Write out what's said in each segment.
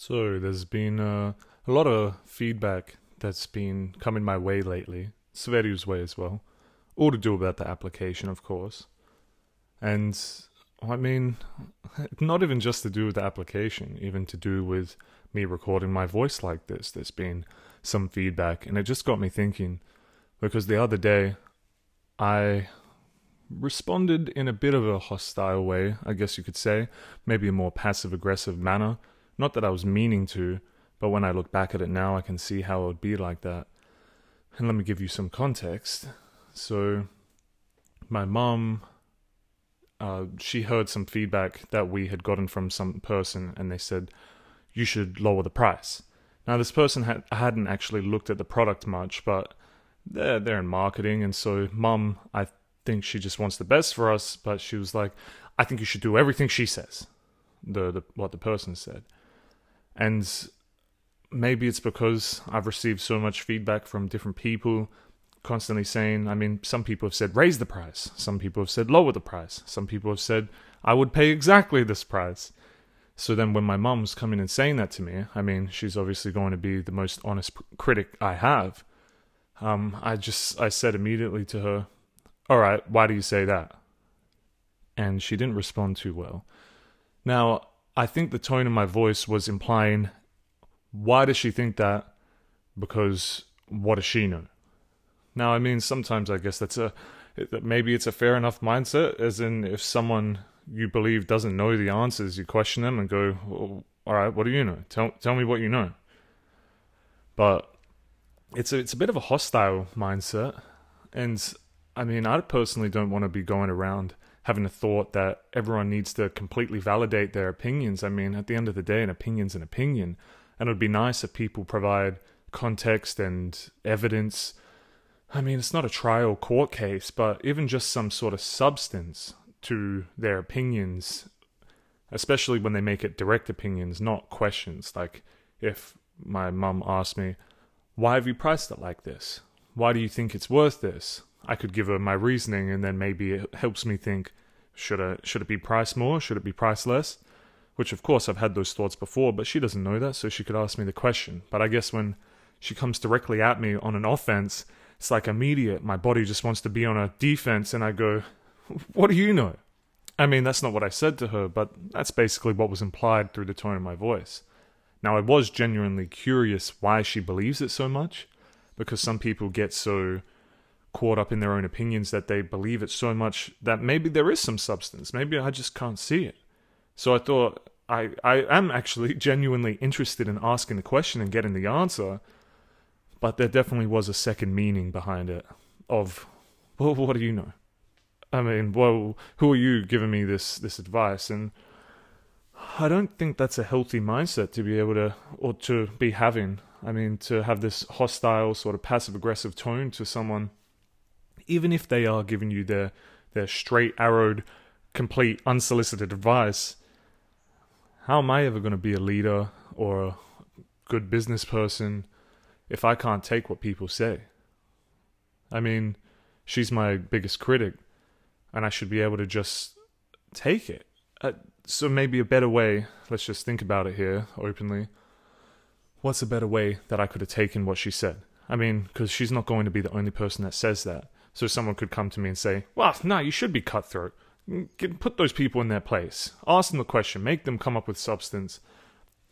So there's been uh, a lot of feedback that's been coming my way lately, Sveriu's way as well. All to do about the application, of course. And I mean, not even just to do with the application, even to do with me recording my voice like this. There's been some feedback, and it just got me thinking because the other day I responded in a bit of a hostile way, I guess you could say, maybe a more passive aggressive manner. Not that I was meaning to, but when I look back at it now, I can see how it would be like that. And let me give you some context. So, my mom, uh, she heard some feedback that we had gotten from some person, and they said, You should lower the price. Now, this person had, hadn't actually looked at the product much, but they're, they're in marketing, and so mom, I think she just wants the best for us, but she was like, I think you should do everything she says, the, the what the person said. And maybe it's because I've received so much feedback from different people constantly saying, I mean, some people have said raise the price, some people have said lower the price, some people have said I would pay exactly this price. So then when my mom's coming and saying that to me, I mean, she's obviously going to be the most honest critic I have. Um, I just I said immediately to her, "All right, why do you say that?" And she didn't respond too well. Now, I think the tone of my voice was implying, "Why does she think that?" Because what does she know? Now, I mean, sometimes I guess that's a maybe it's a fair enough mindset, as in if someone you believe doesn't know the answers, you question them and go, well, "All right, what do you know? Tell tell me what you know." But it's a, it's a bit of a hostile mindset, and I mean, I personally don't want to be going around having a thought that everyone needs to completely validate their opinions. I mean, at the end of the day, an opinion's an opinion, and it would be nice if people provide context and evidence. I mean, it's not a trial court case, but even just some sort of substance to their opinions, especially when they make it direct opinions, not questions. Like if my mum asked me, why have you priced it like this? Why do you think it's worth this? I could give her my reasoning and then maybe it helps me think should should it be priced more? Should it be priced less? Which of course I've had those thoughts before, but she doesn't know that, so she could ask me the question. But I guess when she comes directly at me on an offense, it's like immediate. My body just wants to be on a defense and I go, What do you know? I mean, that's not what I said to her, but that's basically what was implied through the tone of my voice. Now, I was genuinely curious why she believes it so much, because some people get so caught up in their own opinions that they believe it so much that maybe there is some substance. Maybe I just can't see it. So I thought I, I am actually genuinely interested in asking the question and getting the answer, but there definitely was a second meaning behind it of, well, what do you know? I mean, well, who are you giving me this this advice? And I don't think that's a healthy mindset to be able to, or to be having. I mean, to have this hostile, sort of passive aggressive tone to someone, even if they are giving you their, their straight arrowed, complete, unsolicited advice. How am I ever going to be a leader or a good business person if I can't take what people say? I mean, she's my biggest critic, and I should be able to just take it. Uh, so maybe a better way, let's just think about it here openly. What's a better way that I could have taken what she said? I mean, because she's not going to be the only person that says that. So someone could come to me and say, well, no, you should be cutthroat. Put those people in their place. Ask them the question. Make them come up with substance.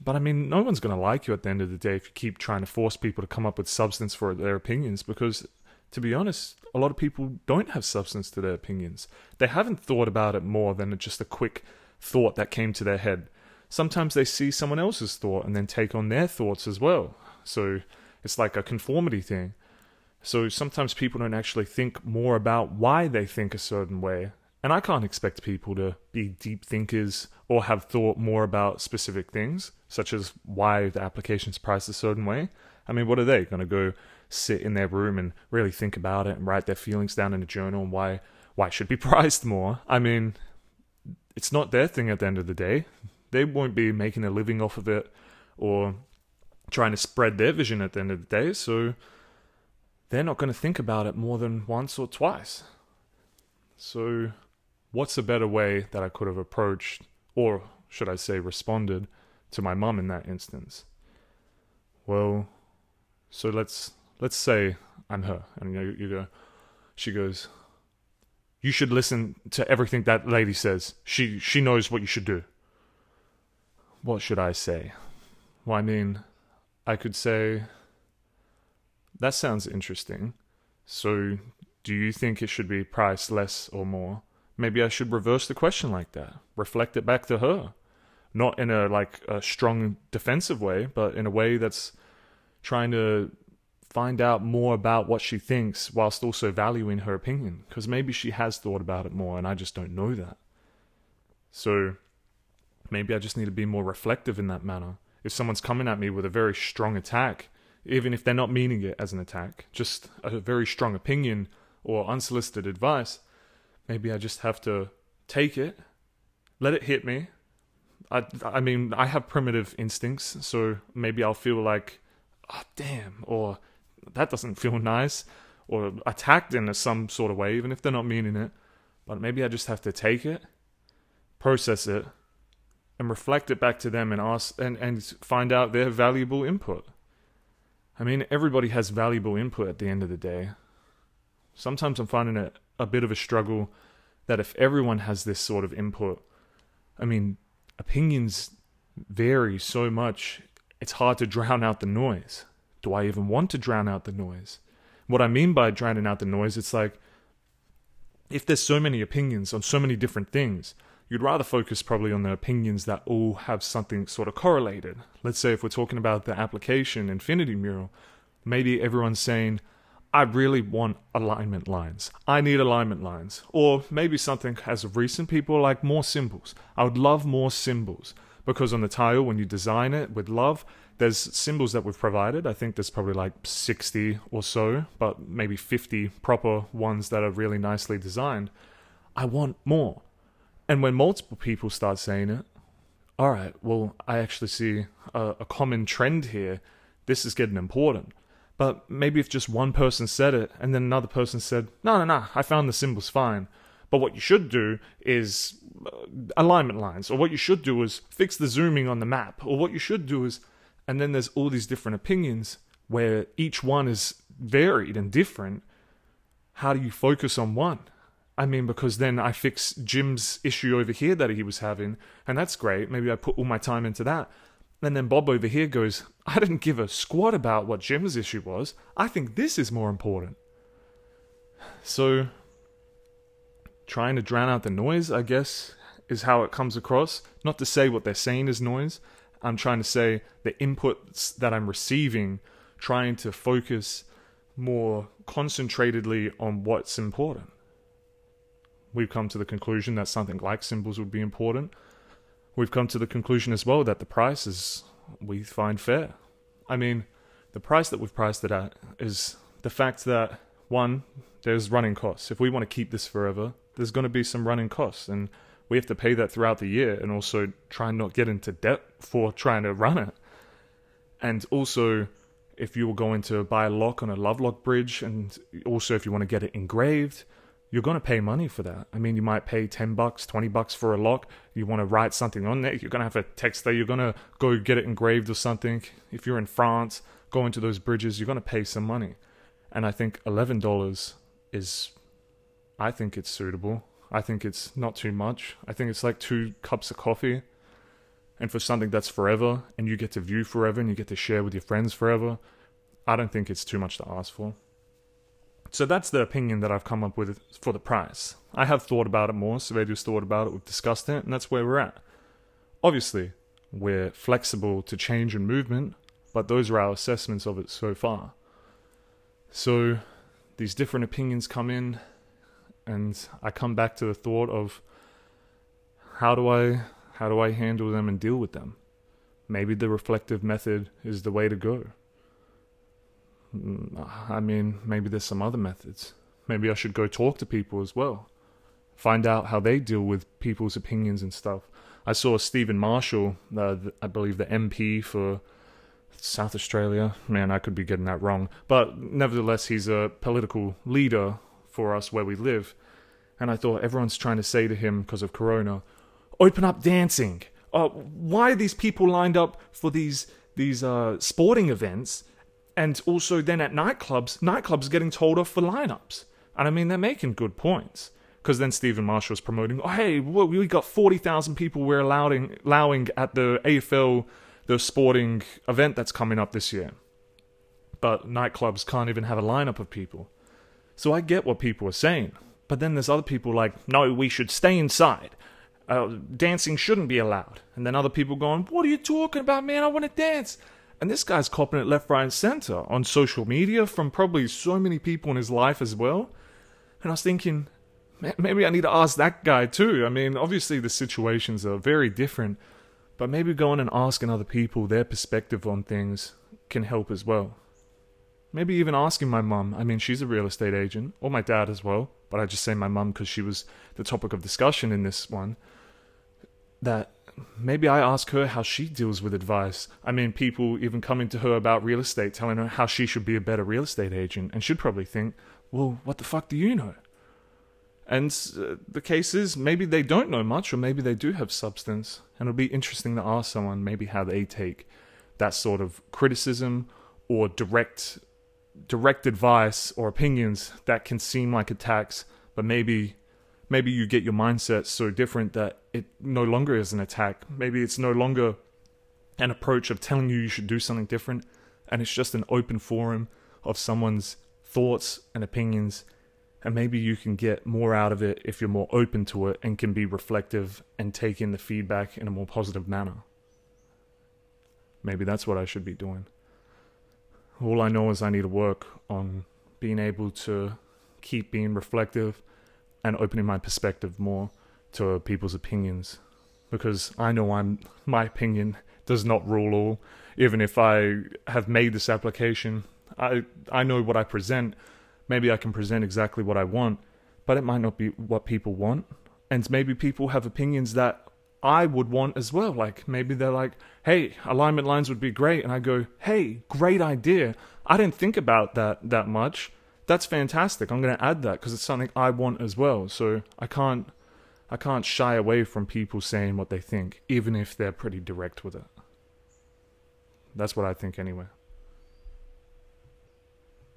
But I mean, no one's going to like you at the end of the day if you keep trying to force people to come up with substance for their opinions because, to be honest, a lot of people don't have substance to their opinions. They haven't thought about it more than just a quick thought that came to their head. Sometimes they see someone else's thought and then take on their thoughts as well. So it's like a conformity thing. So sometimes people don't actually think more about why they think a certain way. And I can't expect people to be deep thinkers or have thought more about specific things, such as why the application's priced a certain way. I mean, what are they going to go sit in their room and really think about it and write their feelings down in a journal and why why it should be priced more? I mean, it's not their thing at the end of the day. They won't be making a living off of it or trying to spread their vision at the end of the day. So they're not going to think about it more than once or twice. So, what's a better way that I could have approached, or should I say, responded to my mum in that instance. Well, so let's let's say I'm her, and you, you go. She goes, "You should listen to everything that lady says. She she knows what you should do." What should I say? Well, I mean, I could say, "That sounds interesting." So, do you think it should be priced less or more? Maybe I should reverse the question like that. Reflect it back to her. Not in a like a strong defensive way, but in a way that's trying to find out more about what she thinks whilst also valuing her opinion because maybe she has thought about it more and I just don't know that. So maybe I just need to be more reflective in that manner. If someone's coming at me with a very strong attack, even if they're not meaning it as an attack, just a very strong opinion or unsolicited advice, maybe I just have to take it, let it hit me. I, I mean, I have primitive instincts, so maybe I'll feel like, oh, damn, or that doesn't feel nice, or attacked in some sort of way, even if they're not meaning it. But maybe I just have to take it, process it, and reflect it back to them and ask and, and find out their valuable input. I mean, everybody has valuable input at the end of the day. Sometimes I'm finding it a bit of a struggle that if everyone has this sort of input, I mean, opinions vary so much, it's hard to drown out the noise. Do I even want to drown out the noise? What I mean by drowning out the noise, it's like if there's so many opinions on so many different things, you'd rather focus probably on the opinions that all have something sort of correlated. Let's say if we're talking about the application Infinity Mural, maybe everyone's saying, I really want alignment lines. I need alignment lines. Or maybe something as of recent, people like more symbols. I would love more symbols because on the tile, when you design it with love, there's symbols that we've provided. I think there's probably like 60 or so, but maybe 50 proper ones that are really nicely designed. I want more. And when multiple people start saying it, all right, well, I actually see a, a common trend here. This is getting important. But maybe if just one person said it and then another person said, no, no, no, I found the symbols fine. But what you should do is uh, alignment lines, or what you should do is fix the zooming on the map, or what you should do is, and then there's all these different opinions where each one is varied and different. How do you focus on one? I mean, because then I fix Jim's issue over here that he was having, and that's great. Maybe I put all my time into that. And then Bob over here goes, I didn't give a squat about what Jim's issue was. I think this is more important. So, trying to drown out the noise, I guess, is how it comes across. Not to say what they're saying is noise. I'm trying to say the inputs that I'm receiving, trying to focus more concentratedly on what's important. We've come to the conclusion that something like symbols would be important we've come to the conclusion as well that the price is we find fair. I mean, the price that we've priced it at is the fact that one, there's running costs. If we want to keep this forever, there's going to be some running costs, and we have to pay that throughout the year, and also try and not get into debt for trying to run it. And also, if you were going to buy a lock on a Lovelock bridge, and also if you want to get it engraved, you're going to pay money for that. I mean, you might pay 10 bucks, 20 bucks for a lock. You want to write something on there, you're going to have a text there. You're going to go get it engraved or something. If you're in France, going to those bridges, you're going to pay some money. And I think $11 is, I think it's suitable. I think it's not too much. I think it's like two cups of coffee. And for something that's forever and you get to view forever and you get to share with your friends forever, I don't think it's too much to ask for. So that's the opinion that I've come up with for the price. I have thought about it more, Svetius thought about it, we've discussed it, and that's where we're at. Obviously, we're flexible to change and movement, but those are our assessments of it so far. So these different opinions come in, and I come back to the thought of how do I how do I handle them and deal with them? Maybe the reflective method is the way to go. Mm, I mean, maybe there's some other methods. Maybe I should go talk to people as well. Find out how they deal with people's opinions and stuff. I saw Stephen Marshall, uh, I believe the MP for South Australia. Man, I could be getting that wrong. But nevertheless, he's a political leader for us where we live. And I thought everyone's trying to say to him because of Corona, open up dancing, Uh, why are these people lined up for these these uh, sporting events, and also then at nightclubs, nightclubs getting told off for lineups? And I mean, they're making good points because then Stephen Marshall's promoting, oh, hey, we got 40,000 people we're allowing, allowing at the AFL, the sporting event that's coming up this year. But nightclubs can't even have a lineup of people. So I get what people are saying. But then there's other people like, no, we should stay inside. Uh, dancing shouldn't be allowed. And then other people going, what are you talking about, man? I want to dance. And this guy's copping it left, right, and center on social media from probably so many people in his life as well. And I was thinking, maybe I need to ask that guy too. I mean, obviously the situations are very different, but maybe going and asking other people their perspective on things can help as well. Maybe even asking my mum. I mean, she's a real estate agent, or my dad as well, but I just say my mum because she was the topic of discussion in this one. That maybe I ask her how she deals with advice. I mean, people even coming to her about real estate, telling her how she should be a better real estate agent, and she'd probably think, well, what the fuck do you know? And uh, the case is, maybe they don't know much, or maybe they do have substance. And it'll be interesting to ask someone maybe how they take that sort of criticism or direct direct advice or opinions that can seem like attacks, but maybe maybe you get your mindset so different that it no longer is an attack. Maybe it's no longer an approach of telling you you should do something different, and it's just an open forum of someone's thoughts and opinions and maybe you can get more out of it if you're more open to it and can be reflective and take in the feedback in a more positive manner. Maybe that's what I should be doing. All I know is I need to work on being able to keep being reflective and opening my perspective more to people's opinions because I know I'm my opinion does not rule all even if I have made this application I I know what I present maybe I can present exactly what I want, but it might not be what people want. And maybe people have opinions that I would want as well. Like maybe they're like, hey, alignment lines would be great. And I go, hey, great idea. I didn't think about that that much. That's fantastic. I'm going to add that because it's something I want as well. So I can't I can't shy away from people saying what they think, even if they're pretty direct with it. That's what I think anyway.